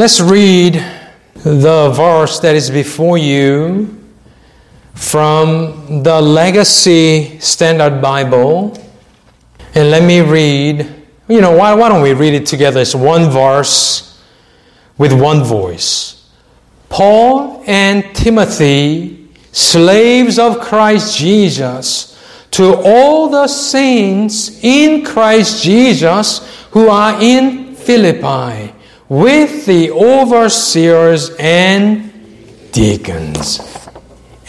Let's read the verse that is before you from the Legacy Standard Bible. And let me read. You know, why, why don't we read it together? It's one verse with one voice. Paul and Timothy, slaves of Christ Jesus, to all the saints in Christ Jesus who are in Philippi, with the overseers and deacons.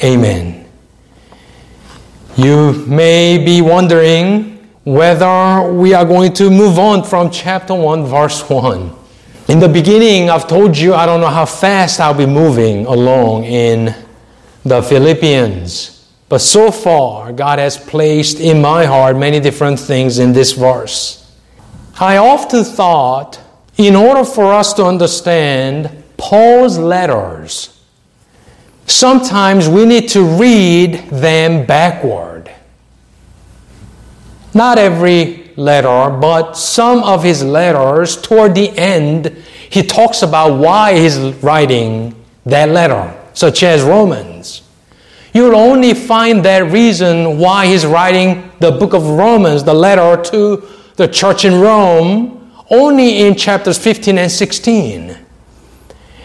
Amen. You may be wondering whether we are going to move on from chapter 1, verse 1. In the beginning, I've told you I don't know how fast I'll be moving along in the Philippians. But so far, God has placed in my heart many different things in this verse. I often thought, in order for us to understand Paul's letters, sometimes we need to read them backward. Not every letter, but some of his letters, toward the end, he talks about why he's writing that letter, such as Romans. You'll only find that reason why he's writing the book of Romans, the letter to the church in Rome, only in chapters 15 and 16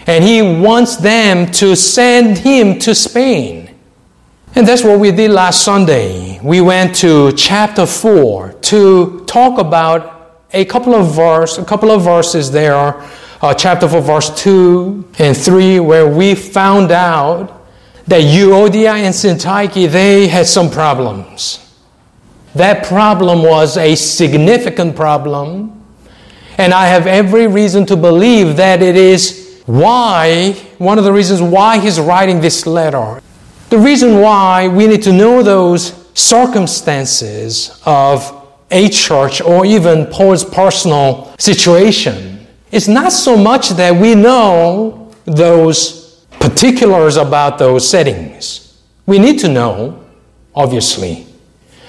and he wants them to send him to Spain. And that's what we did last Sunday. We went to chapter 4 to talk about a couple of verse, a couple of verses there, uh, chapter 4 verse 2 and 3 where we found out that Euodia and Syntyche they had some problems. That problem was a significant problem, and I have every reason to believe that it is why, one of the reasons why he's writing this letter. The reason why we need to know those circumstances of a church or even Paul's personal situation is not so much that we know those particulars about those settings. We need to know, obviously.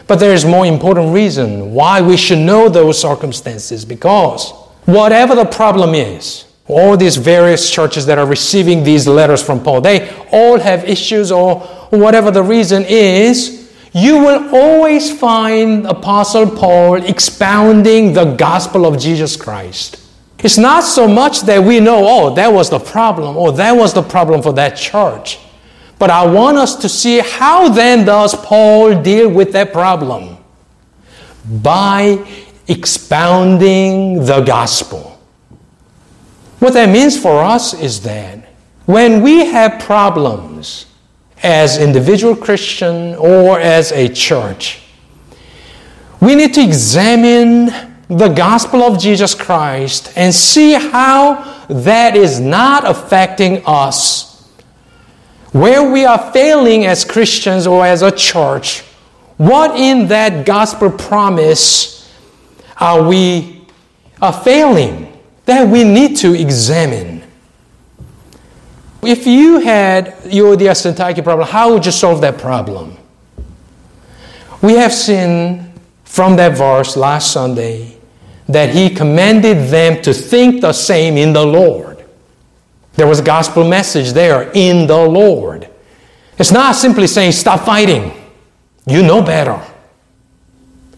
But there is more important reason why we should know those circumstances because whatever the problem is, all these various churches that are receiving these letters from Paul, they all have issues or whatever the reason is, you will always find Apostle Paul expounding the gospel of Jesus Christ. It's not so much that we know, oh, that was the problem, or that was the problem for that church. But I want us to see how then does Paul deal with that problem? By expounding the gospel. What that means for us is that when we have problems as individual Christian or as a church, we need to examine the gospel of Jesus Christ and see how that is not affecting us. Where we are failing as Christians or as a church, what in that gospel promise are we are failing? that we need to examine. If you had your Syntyche problem, how would you solve that problem? We have seen from that verse last Sunday that he commanded them to think the same in the Lord. There was a gospel message there in the Lord. It's not simply saying, stop fighting. You know better.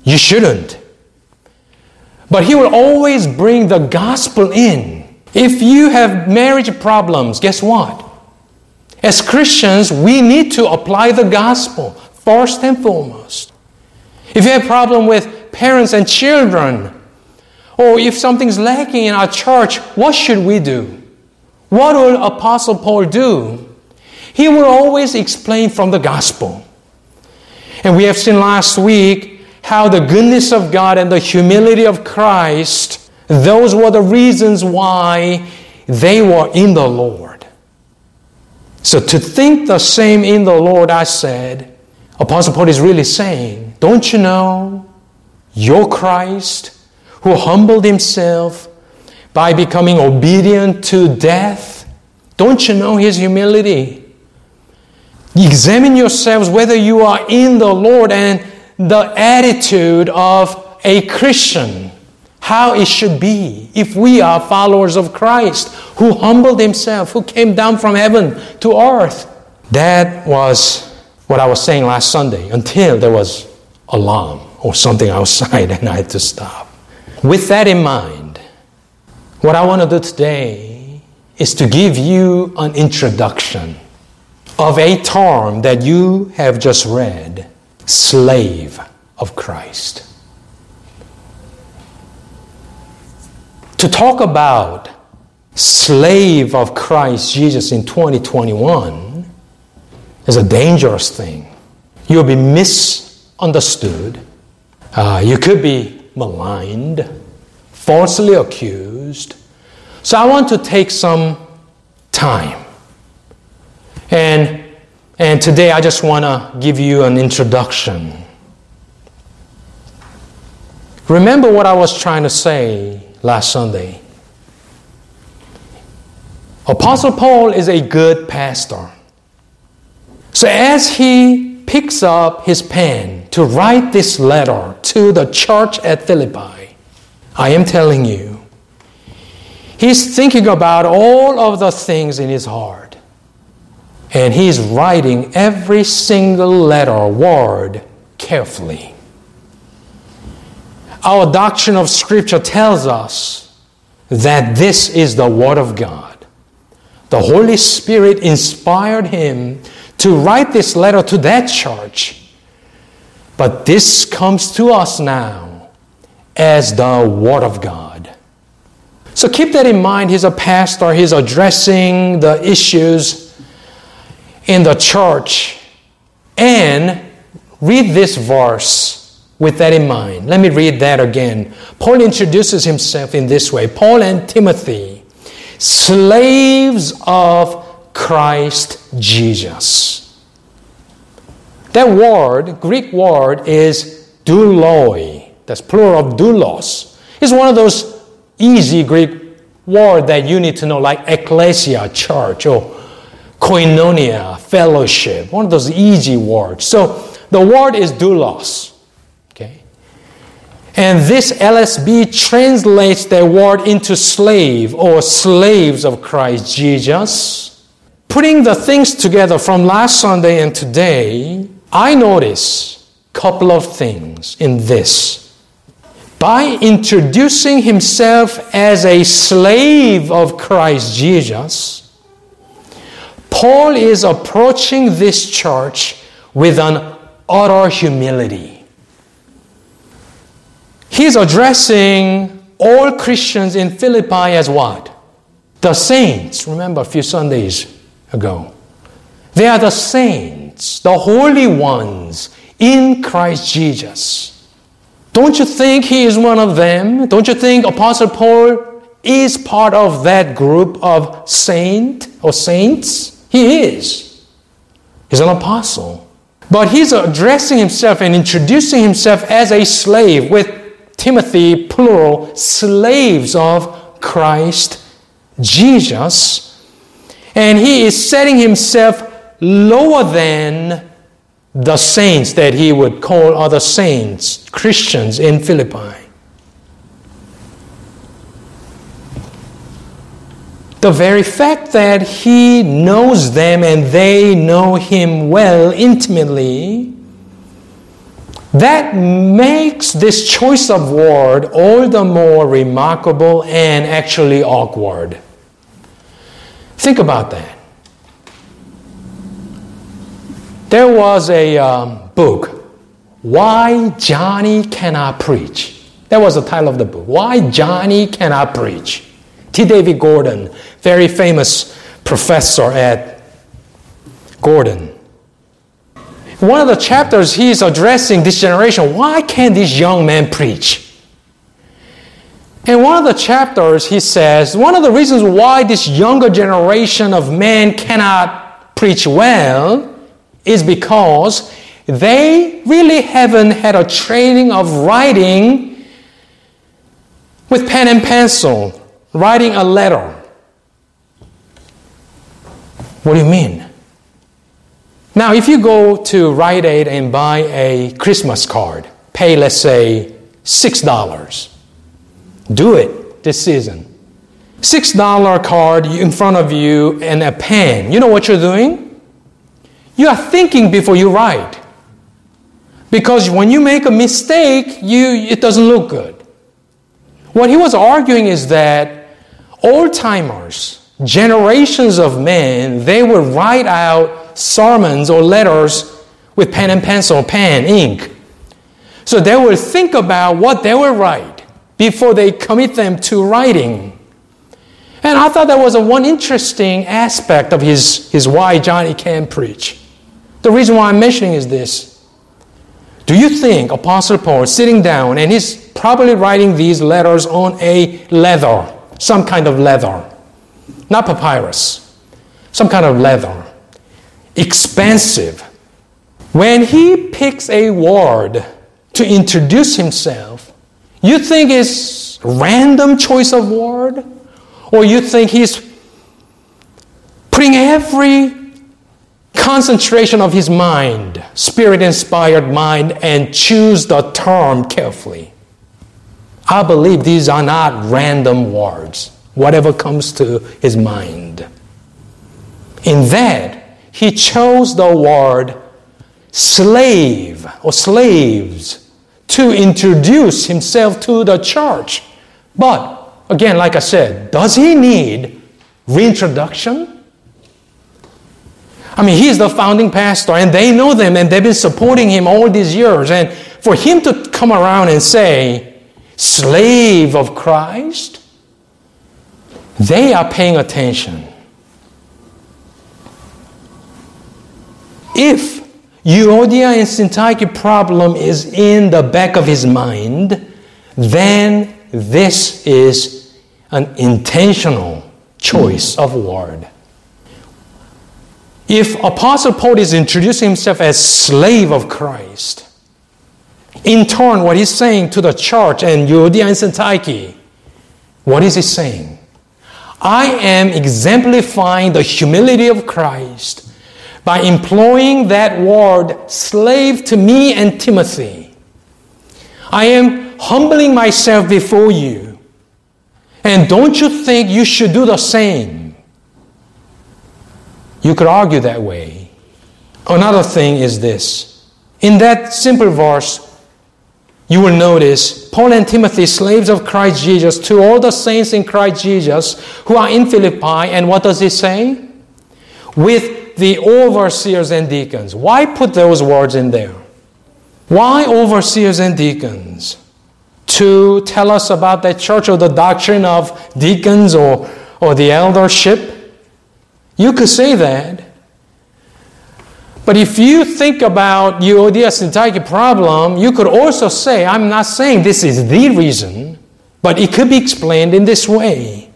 You shouldn't. But he will always bring the gospel in. If you have marriage problems, guess what? As Christians, we need to apply the gospel first and foremost. If you have a problem with parents and children, or if something's lacking in our church, what should we do? What will Apostle Paul do? He will always explain from the gospel. And we have seen last week how the goodness of God and the humility of Christ, those were the reasons why they were in the Lord. So to think the same in the Lord, I said, Apostle Paul is really saying, don't you know your Christ who humbled himself by becoming obedient to death? Don't you know his humility? Examine yourselves whether you are in the Lord and the attitude of a Christian. how it should be if we are followers of Christ who humbled himself, who came down from heaven to earth. That was what I was saying last Sunday until there was alarm or something outside and I had to stop. With that in mind, what I want to do today is to give you an introduction of a term that you have just read slave of Christ. To talk about slave of Christ Jesus in 2021 is a dangerous thing. You'll be misunderstood. Uh, you could be maligned, falsely accused. So I want to take some time. And, and today I just want to give you an introduction. Remember what I was trying to say last Sunday. Apostle Paul is a good pastor. So as he picks up his pen to write this letter to the church at Philippi, I am telling you, he's thinking about all of the things in his heart. And he's writing every single letter, word carefully. Our doctrine of Scripture tells us that this is the Word of God. The Holy Spirit inspired him to write this letter to that church. But this comes to us now as the Word of God. So keep that in mind. He's a pastor, he's addressing the issues in the church. And read this verse with that in mind. Let me read that again. Paul introduces himself in this way Paul and Timothy, slaves of Christ Jesus. That word, Greek word, is douloi. That's plural of doulos. It's one of those easy Greek words that you need to know, like ecclesia, church, or koinonia, fellowship. One of those easy words. So the word is doulos. Okay? And this LSB translates that word into slave or slaves of Christ Jesus. Putting the things together from last Sunday and today, I notice a couple of things in this. By introducing himself as a slave of Christ Jesus, Paul is approaching this church with an utter humility. He's addressing all Christians in Philippi as what? The saints. Remember a few Sundays ago. They are the saints, the holy ones in Christ Jesus. Don't you think he is one of them? Don't you think Apostle Paul is part of that group of saint or saints? He is. He's an apostle. But he's addressing himself and introducing himself as a slave with Timothy, plural, slaves of Christ Jesus. And he is setting himself lower than the saints that he would call other saints, Christians in Philippi. The very fact that he knows them and they know him well, intimately, that makes this choice of word all the more remarkable and actually awkward. Think about that. There was a um, book, Why Johnny Cannot Preach. That was the title of the book. Why Johnny Cannot Preach. T. David Gordon, very famous professor at Gordon one of the chapters, he's addressing this generation. Why can't this young man preach? In one of the chapters, he says, one of the reasons why this younger generation of men cannot preach well is because they really haven't had a training of writing with pen and pencil, writing a letter. What do you mean? Now, if you go to Rite Aid and buy a Christmas card, pay, let's say, $6. Do it this season. $6 card in front of you and a pen. You know what you're doing? You are thinking before you write. Because when you make a mistake, you, it doesn't look good. What he was arguing is that old timers, generations of men, they would write out sermons or letters with pen and pencil, pen, ink. So they would think about what they would write before they commit them to writing. And I thought that was a one interesting aspect of his, his why Johnny can preach. The reason why I'm mentioning is this. Do you think Apostle Paul sitting down and he's probably writing these letters on a leather, some kind of leather, not papyrus, some kind of leather, expensive. When he picks a word to introduce himself, you think it's random choice of word? Or you think he's putting every concentration of his mind, spirit inspired mind, and choose the term carefully. I believe these are not random words, whatever comes to his mind. In that, he chose the word slave or slaves to introduce himself to the church. But again, like I said, does he need reintroduction? I mean, he's the founding pastor and they know them and they've been supporting him all these years. And for him to come around and say, slave of Christ, they are paying attention. If Euodia and Syntyche problem is in the back of his mind, then this is an intentional choice of word. If Apostle Paul is introducing himself as slave of Christ, in turn, what he's saying to the church and Euodia and Syntyche, what is he saying? I am exemplifying the humility of Christ by employing that word slave to me and Timothy. I am humbling myself before you. And don't you think you should do the same? You could argue that way. Another thing is this. In that simple verse, you will notice Paul and Timothy, slaves of Christ Jesus, to all the saints in Christ Jesus who are in Philippi. And what does he say? With the overseers and deacons. Why put those words in there? Why overseers and deacons? To tell us about the church or the doctrine of deacons or, or the eldership? You could say that. But if you think about Euodia Syntyche problem, you could also say, I'm not saying this is the reason, but it could be explained in this way.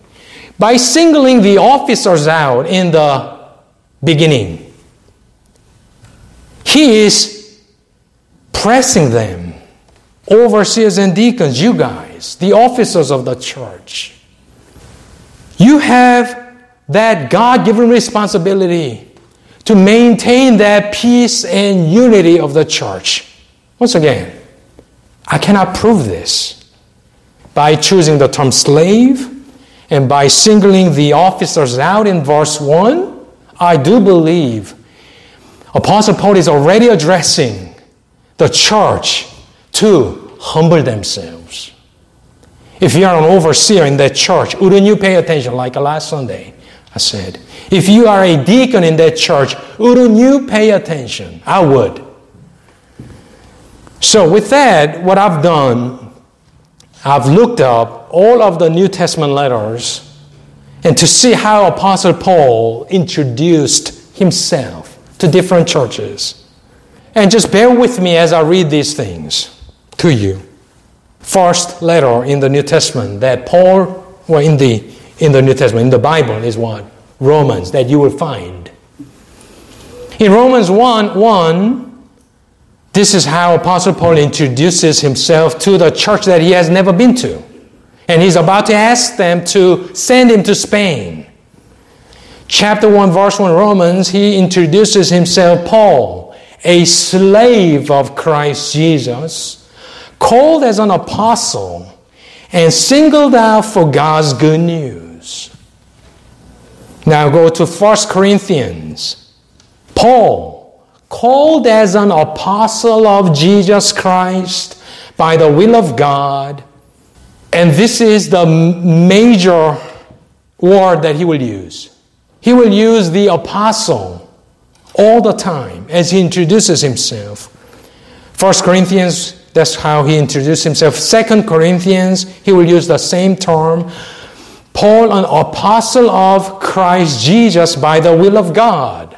By singling the officers out in the beginning, he is pressing them, overseers and deacons, you guys, the officers of the church. You have that God given responsibility to maintain that peace and unity of the church. Once again, I cannot prove this by choosing the term slave and by singling the officers out in verse 1. I do believe Apostle Paul is already addressing the church to humble themselves. If you are an overseer in that church, wouldn't you pay attention like last Sunday? I said, if you are a deacon in that church, wouldn't you pay attention? I would. So, with that, what I've done, I've looked up all of the New Testament letters and to see how Apostle Paul introduced himself to different churches. And just bear with me as I read these things to you. First letter in the New Testament that Paul, well, in the in the New Testament, in the Bible, is what? Romans, that you will find. In Romans 1 1, this is how Apostle Paul introduces himself to the church that he has never been to. And he's about to ask them to send him to Spain. Chapter 1, verse 1, Romans, he introduces himself, Paul, a slave of Christ Jesus, called as an apostle and singled out for God's good news. Now go to 1 Corinthians. Paul, called as an apostle of Jesus Christ by the will of God, and this is the major word that he will use. He will use the apostle all the time as he introduces himself. 1 Corinthians that's how he introduced himself. Second Corinthians, he will use the same term. Paul, an apostle of Christ Jesus by the will of God.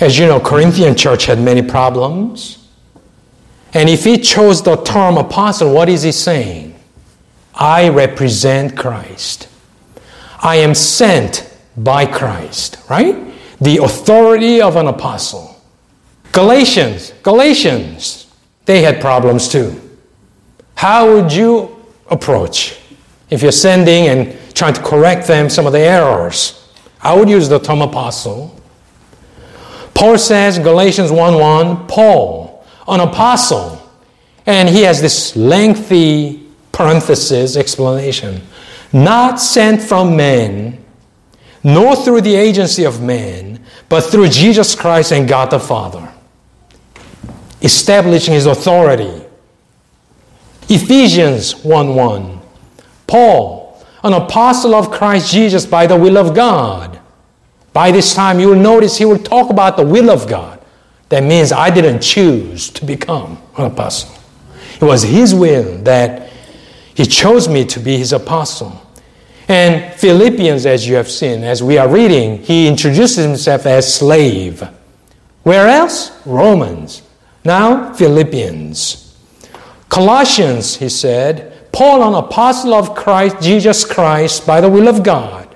As you know, Corinthian church had many problems. And if he chose the term apostle, what is he saying? I represent Christ. I am sent by Christ, right? The authority of an apostle. Galatians, Galatians, they had problems too. How would you approach if you're sending and trying to correct them some of the errors? I would use the term apostle. Paul says, Galatians 1 1, Paul, an apostle. And he has this lengthy parenthesis explanation. Not sent from men, nor through the agency of men, but through Jesus Christ and God the Father establishing his authority. Ephesians 1 1. Paul, an apostle of Christ Jesus by the will of God. By this time, you will notice he will talk about the will of God. That means I didn't choose to become an apostle. It was his will that he chose me to be his apostle. And Philippians, as you have seen, as we are reading, he introduces himself as slave. Where else? Romans. Now, Philippians. Colossians, he said, Paul, an apostle of Christ, Jesus Christ, by the will of God.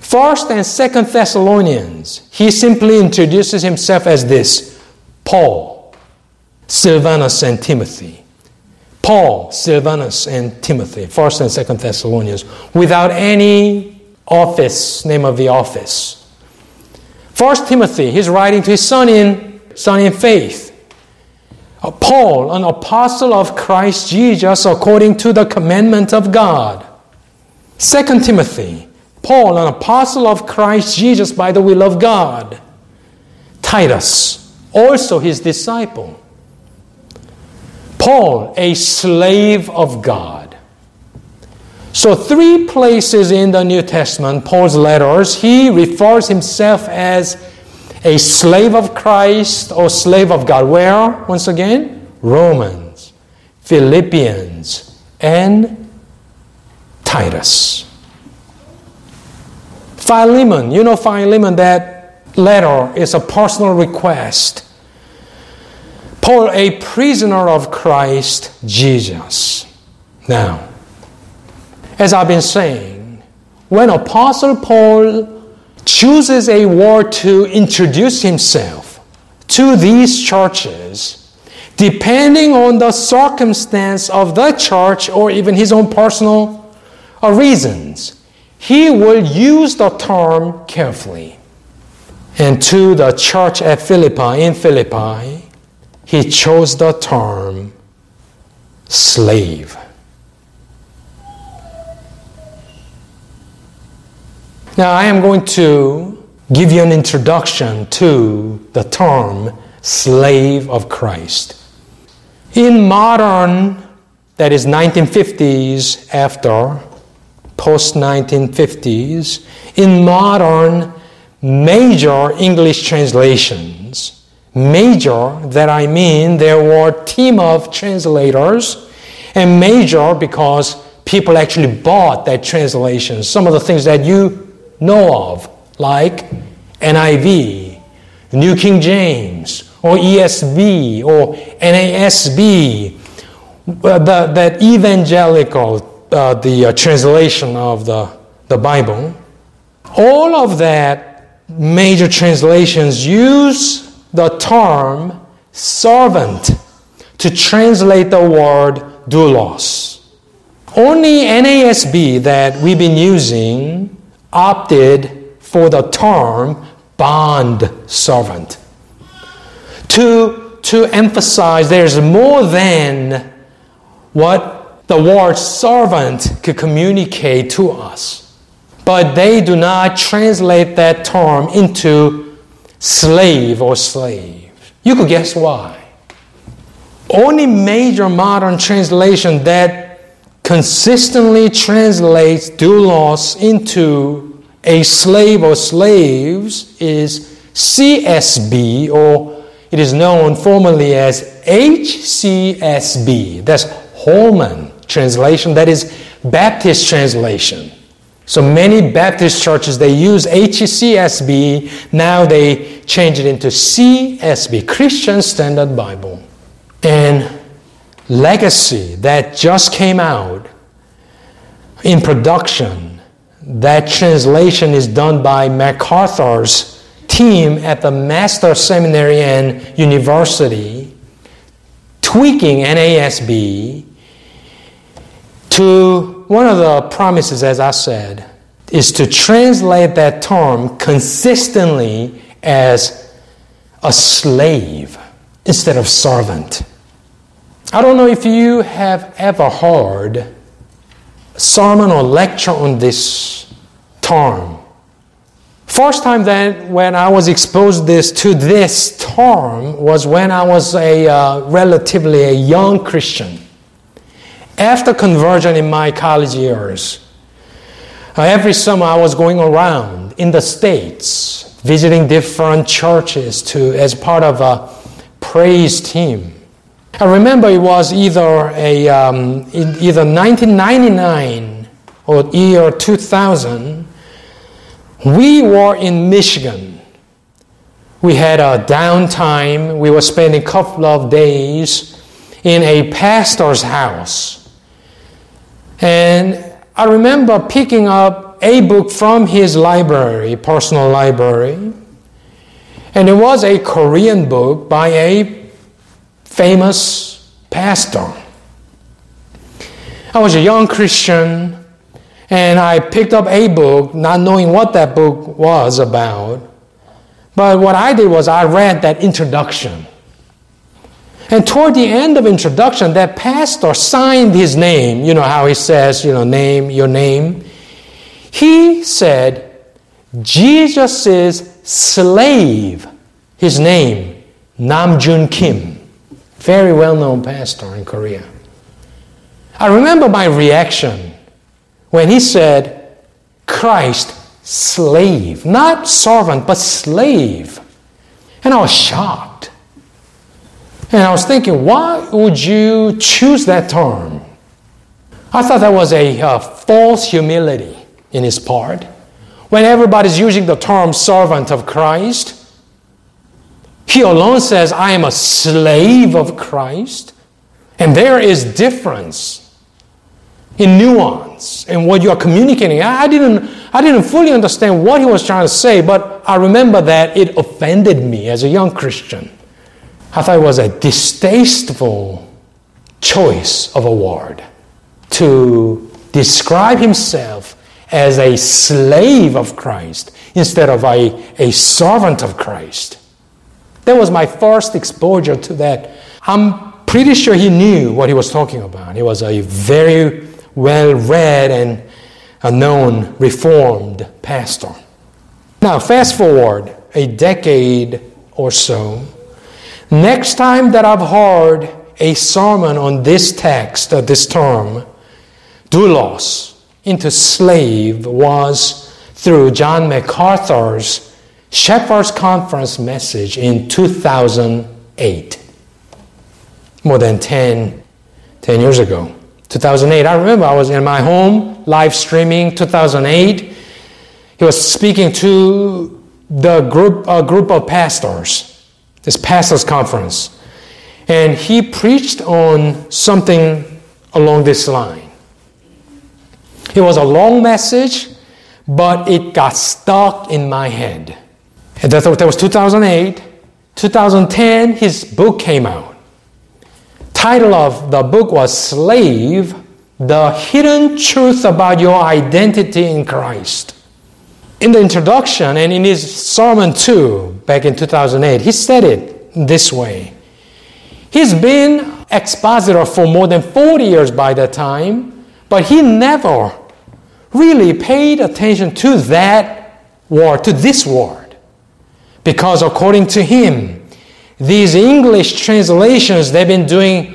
First and Second Thessalonians, he simply introduces himself as this Paul, Silvanus, and Timothy. Paul, Silvanus, and Timothy, First and Second Thessalonians, without any office, name of the office. First Timothy, he's writing to his son in son in faith. Paul, an apostle of Christ Jesus according to the commandment of God. Second Timothy, Paul, an apostle of Christ Jesus by the will of God. Titus, also his disciple. Paul, a slave of God. So, three places in the New Testament, Paul's letters, he refers himself as a slave of Christ or slave of God. Where, once again? Romans, Philippians, and Titus. Philemon, you know Philemon, that letter is a personal request. Paul, a prisoner of Christ Jesus. Now, as I've been saying, when Apostle Paul chooses a word to introduce himself to these churches, depending on the circumstance of the church or even his own personal uh, reasons, he will use the term carefully. And to the church at Philippi, in Philippi, he chose the term slave. Now, I am going to give you an introduction to the term slave of Christ. In modern, that is 1950s after, post 1950s, in modern major English translations, major that I mean there were a team of translators, and major because people actually bought that translation. Some of the things that you know of, like NIV, New King James, or ESV, or NASB, uh, the, that evangelical, uh, the uh, translation of the, the Bible. All of that major translations use the term servant to translate the word doulos. Only NASB that we've been using opted for the term bond servant to, to emphasize there's more than what the word servant could communicate to us. But they do not translate that term into slave or slave. You could guess why. Only major modern translation that consistently translates doulos into a slave or slaves is CSB, or it is known formally as HCSB. That's Holman translation, that is Baptist translation. So many Baptist churches they use HCSB, now they change it into CSB, Christian Standard Bible. And Legacy that just came out in production, that translation is done by MacArthur's team at the Master Seminary and University, tweaking NASB to one of the promises, as I said, is to translate that term consistently as a slave instead of servant. I don't know if you have ever heard sermon or lecture on this term. First time then when I was exposed this to this term was when I was a uh, relatively a young Christian. After conversion in my college years, uh, every summer I was going around in the States, visiting different churches to, as part of a praise team. I remember it was either, a, um, either 1999 or year 2000. We were in Michigan. We had a downtime. We were spending a couple of days in a pastor's house. And I remember picking up a book from his library, personal library. And it was a Korean book by a famous pastor. I was a young Christian and I picked up a book, not knowing what that book was about. But what I did was I read that introduction. And toward the end of introduction, that pastor signed his name. You know how he says, you know, name, your name. He said, Jesus' slave, his name, Namjoon Kim. Very well known pastor in Korea. I remember my reaction when he said, Christ, slave. Not servant, but slave. And I was shocked. And I was thinking, why would you choose that term? I thought that was a false humility in his part. When everybody's using the term servant of Christ, he alone says, I am a slave of Christ. And there is difference in nuance in what you are communicating. I didn't, I didn't fully understand what he was trying to say, but I remember that it offended me as a young Christian. I thought it was a distasteful choice of a word to describe himself as a slave of Christ instead of a, a servant of Christ. That was my first exposure to that. I'm pretty sure he knew what he was talking about. He was a very well read and a known reformed pastor. Now, fast forward a decade or so. Next time that I've heard a sermon on this text, uh, this term, doulos, into slave, was through John MacArthur's Shepherd's Conference message in 2008, more than 10, 10 years ago. 2008. I remember I was in my home live streaming 2008. He was speaking to the group, a group of pastors, this pastors conference. And he preached on something along this line. It was a long message, but it got stuck in my head. And that, was 2008. 2010, his book came out. Title of the book was Slave, the Hidden Truth About Your Identity in Christ. In the introduction and in his sermon too, back in 2008, he said it this way. He's been expositor for more than 40 years by that time, but he never really paid attention to that war, to this word. Because according to him, these English translations, they've been doing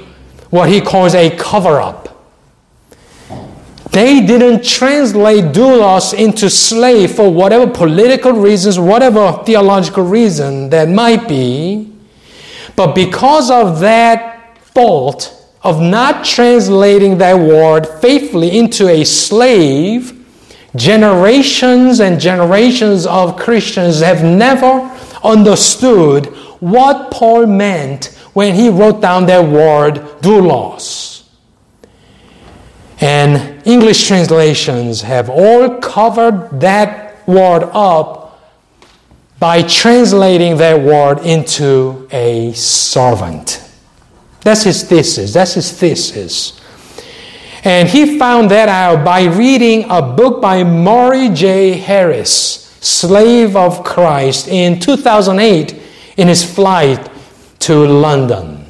what he calls a cover up. They didn't translate doulos into slave for whatever political reasons, whatever theological reason that might be. But because of that fault of not translating that word faithfully into a slave, generations and generations of Christians have never understood what Paul meant when he wrote down that word doulos. And English translations have all covered that word up by translating that word into a servant. That's his thesis. That's his thesis. And he found that out by reading a book by Murray J. Harris, Slave of Christ, in 2008 in his flight to London.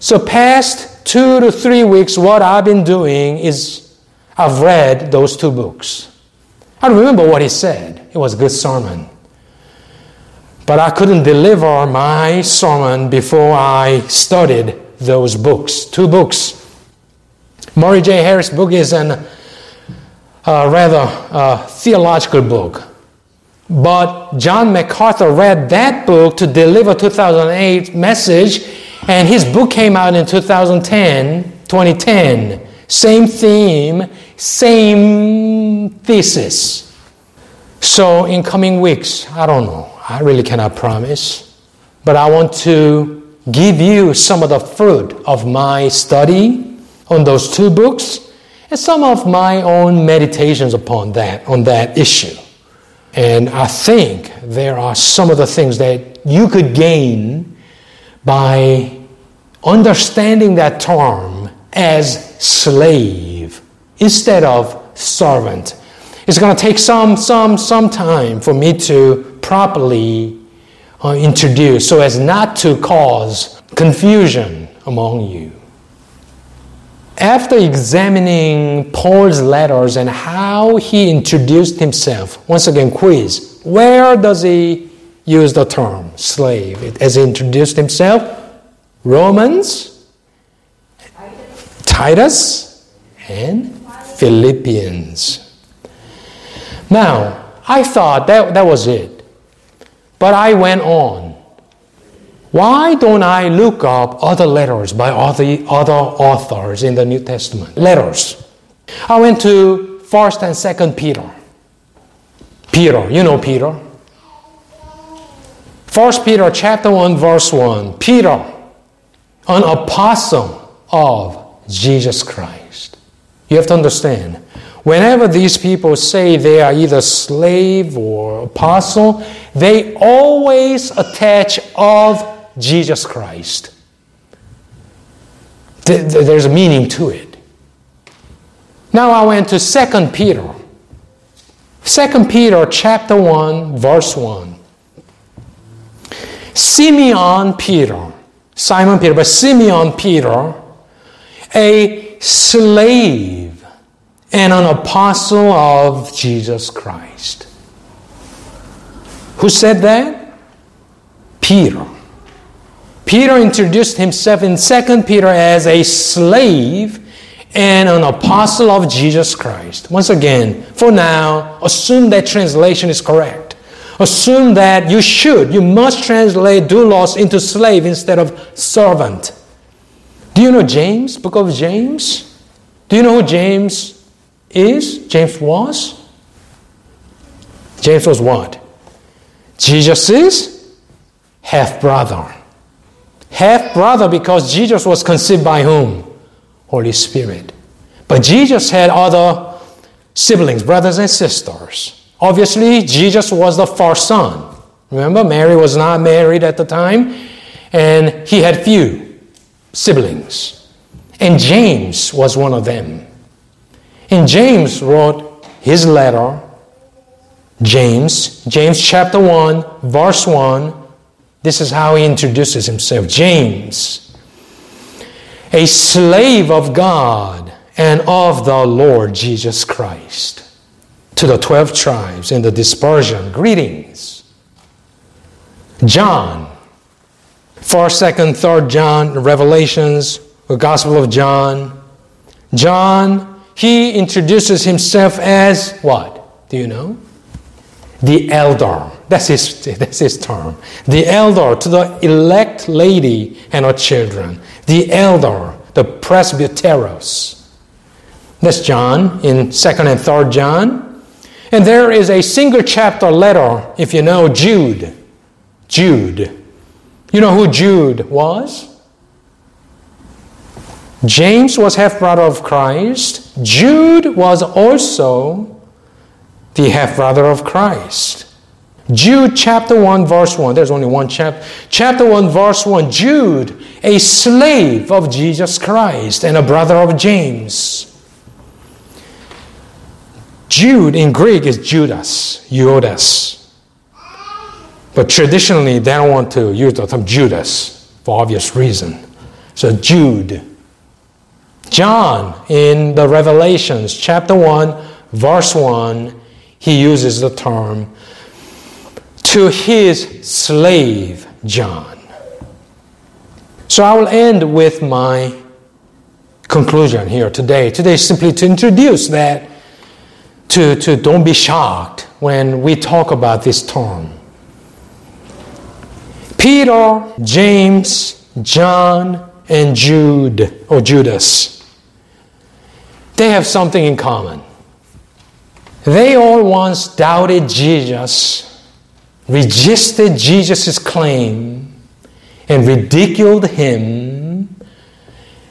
So, past two to three weeks, what I've been doing is I've read those two books. I remember what he said. It was a good sermon. But I couldn't deliver my sermon before I studied those books, two books. Murray J. Harris' book is an uh, rather uh, theological book. But John MacArthur read that book to deliver 2008 message, and his book came out in 2010, 2010. Same theme, same thesis. So in coming weeks, I don't know. I really cannot promise. But I want to give you some of the fruit of my study on those two books and some of my own meditations upon that, on that issue. And I think there are some of the things that you could gain by understanding that term as slave instead of servant. It's going to take some, some, some time for me to properly uh, introduce so as not to cause confusion among you after examining Paul's letters and how he introduced himself, once again, quiz. Where does he use the term slave as he introduced himself? Romans, Titus, and Philippians. Now, I thought that, that was it. But I went on why don't I look up other letters by other, other authors in the New Testament? Letters. I went to 1st and 2nd Peter. Peter, you know Peter. 1st Peter chapter 1 verse 1. Peter, an apostle of Jesus Christ. You have to understand. Whenever these people say they are either slave or apostle, they always attach of Jesus Christ. There's a meaning to it. Now I went to 2 Peter. 2 Peter chapter 1 verse 1. Simeon Peter, Simon Peter, but Simeon Peter, a slave and an apostle of Jesus Christ. Who said that? Peter. Peter introduced himself in 2 Peter as a slave and an apostle of Jesus Christ. Once again, for now, assume that translation is correct. Assume that you should, you must translate doulos into slave instead of servant. Do you know James, book of James? Do you know who James is? James was? James was what? Jesus' half brother half brother because Jesus was conceived by whom? Holy Spirit. But Jesus had other siblings, brothers and sisters. Obviously, Jesus was the first son. Remember, Mary was not married at the time, and he had few siblings. And James was one of them. And James wrote his letter, James, James chapter 1, verse 1 this is how he introduces himself James, a slave of God and of the Lord Jesus Christ. To the 12 tribes in the dispersion, greetings. John, 1st, 2nd, 3rd John, Revelations, the Gospel of John. John, he introduces himself as what? Do you know? The elder. That's his, that's his term. The elder to the elect lady and her children. The elder, the presbyteros. That's John in 2nd and 3rd John. And there is a single chapter letter, if you know, Jude. Jude. You know who Jude was? James was half brother of Christ. Jude was also the half brother of Christ. Jude chapter 1, verse 1. There's only one chapter. Chapter 1, verse 1. Jude, a slave of Jesus Christ and a brother of James. Jude in Greek is Judas, Judas. But traditionally, they don't want to use the term Judas for obvious reason. So Jude. John in the Revelations, chapter 1, verse 1, he uses the term to his slave John. So I will end with my conclusion here today. Today, simply to introduce that, to, to don't be shocked when we talk about this term. Peter, James, John, and Jude or Judas, they have something in common. They all once doubted Jesus resisted Jesus' claim and ridiculed him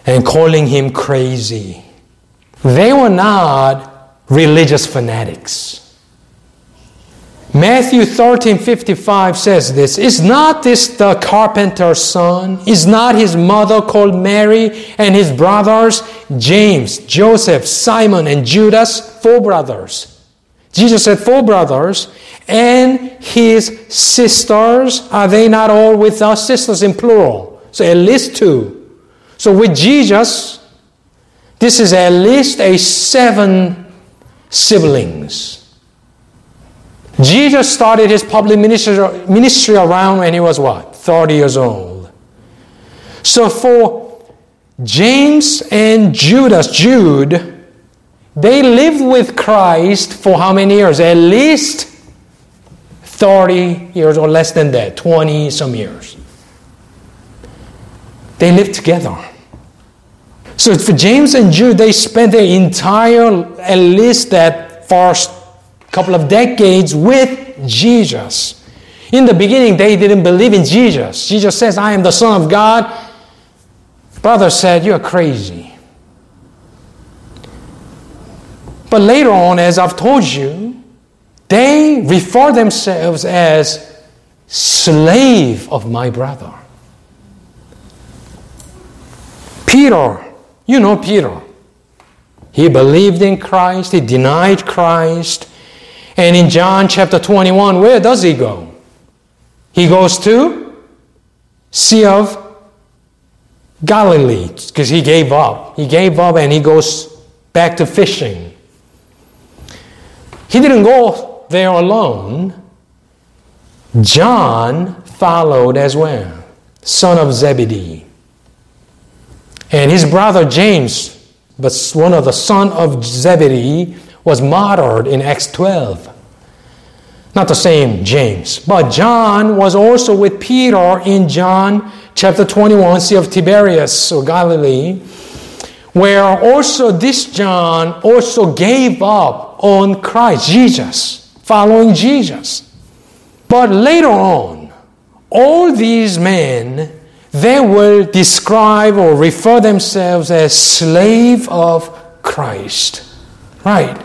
and calling him crazy. They were not religious fanatics. Matthew 13 55 says this Is not this the carpenter's son? Is not his mother called Mary and his brothers James, Joseph, Simon, and Judas? Four brothers. Jesus said, Four brothers and his sisters, are they not all with us? Sisters in plural. So at least two. So with Jesus, this is at least a seven siblings. Jesus started his public ministry, ministry around when he was what? 30 years old. So for James and Judas, Jude, they lived with Christ for how many years? At least 30 years or less than that, 20 some years. They lived together. So for James and Jude, they spent their entire, at least that first couple of decades with Jesus. In the beginning, they didn't believe in Jesus. Jesus says, I am the Son of God. Brother said, You're crazy. But later on, as I've told you, they refer themselves as slave of my brother. Peter, you know Peter. He believed in Christ, he denied Christ. And in John chapter 21, where does he go? He goes to Sea of Galilee because he gave up. He gave up and he goes back to fishing. He didn't go there alone, John followed as well, son of Zebedee. And his brother James, but one of the son of Zebedee, was martyred in Acts 12. Not the same James, but John was also with Peter in John chapter 21, Sea of Tiberias or Galilee, where also this John also gave up on Christ, Jesus following Jesus. But later on, all these men, they will describe or refer themselves as slave of Christ. Right.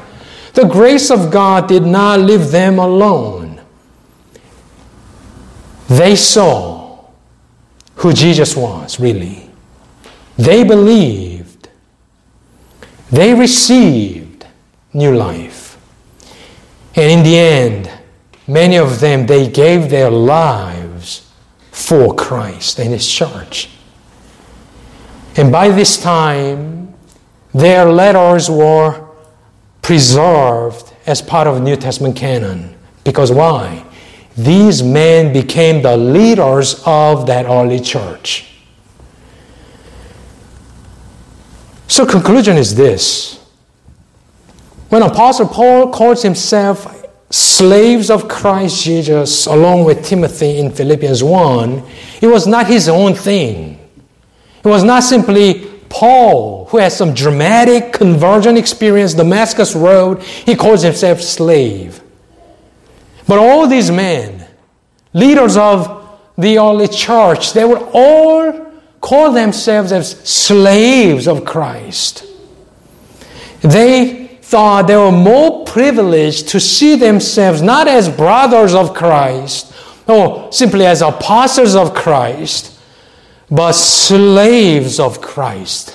The grace of God did not leave them alone. They saw who Jesus was, really. They believed. They received new life. And in the end, many of them, they gave their lives for Christ and His church. And by this time, their letters were preserved as part of New Testament canon. Because why? These men became the leaders of that early church. So conclusion is this. When Apostle Paul calls himself slaves of Christ Jesus along with Timothy in Philippians 1, it was not his own thing. It was not simply Paul, who has some dramatic conversion experience, Damascus Road, he calls himself slave. But all these men, leaders of the early church, they would all call themselves as slaves of Christ. They thought they were more privileged to see themselves not as brothers of Christ or simply as apostles of Christ, but slaves of Christ.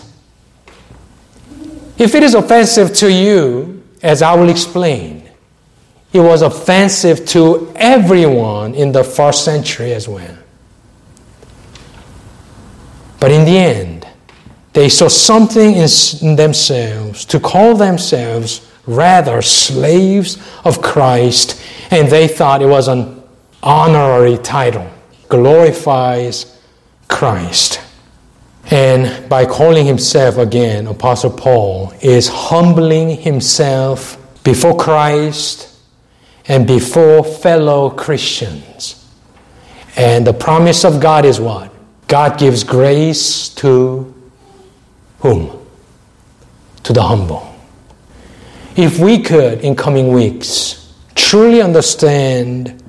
If it is offensive to you, as I will explain, it was offensive to everyone in the first century as well. But in the end, they saw something in themselves to call themselves rather slaves of Christ, and they thought it was an honorary title, glorifies Christ. And by calling himself again Apostle Paul, is humbling himself before Christ and before fellow Christians. And the promise of God is what? God gives grace to whom? To the humble. If we could, in coming weeks, truly understand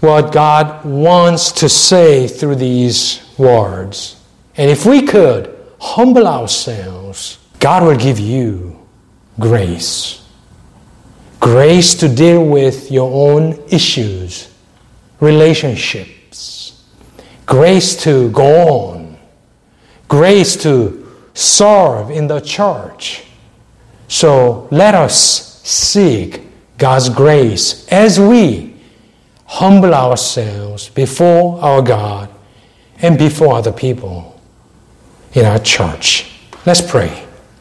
what God wants to say through these words, and if we could humble ourselves, God will give you grace. Grace to deal with your own issues, relationships, grace to go on, grace to serve in the church. So let us seek God's grace as we humble ourselves before our God and before other people in our church. Let's pray.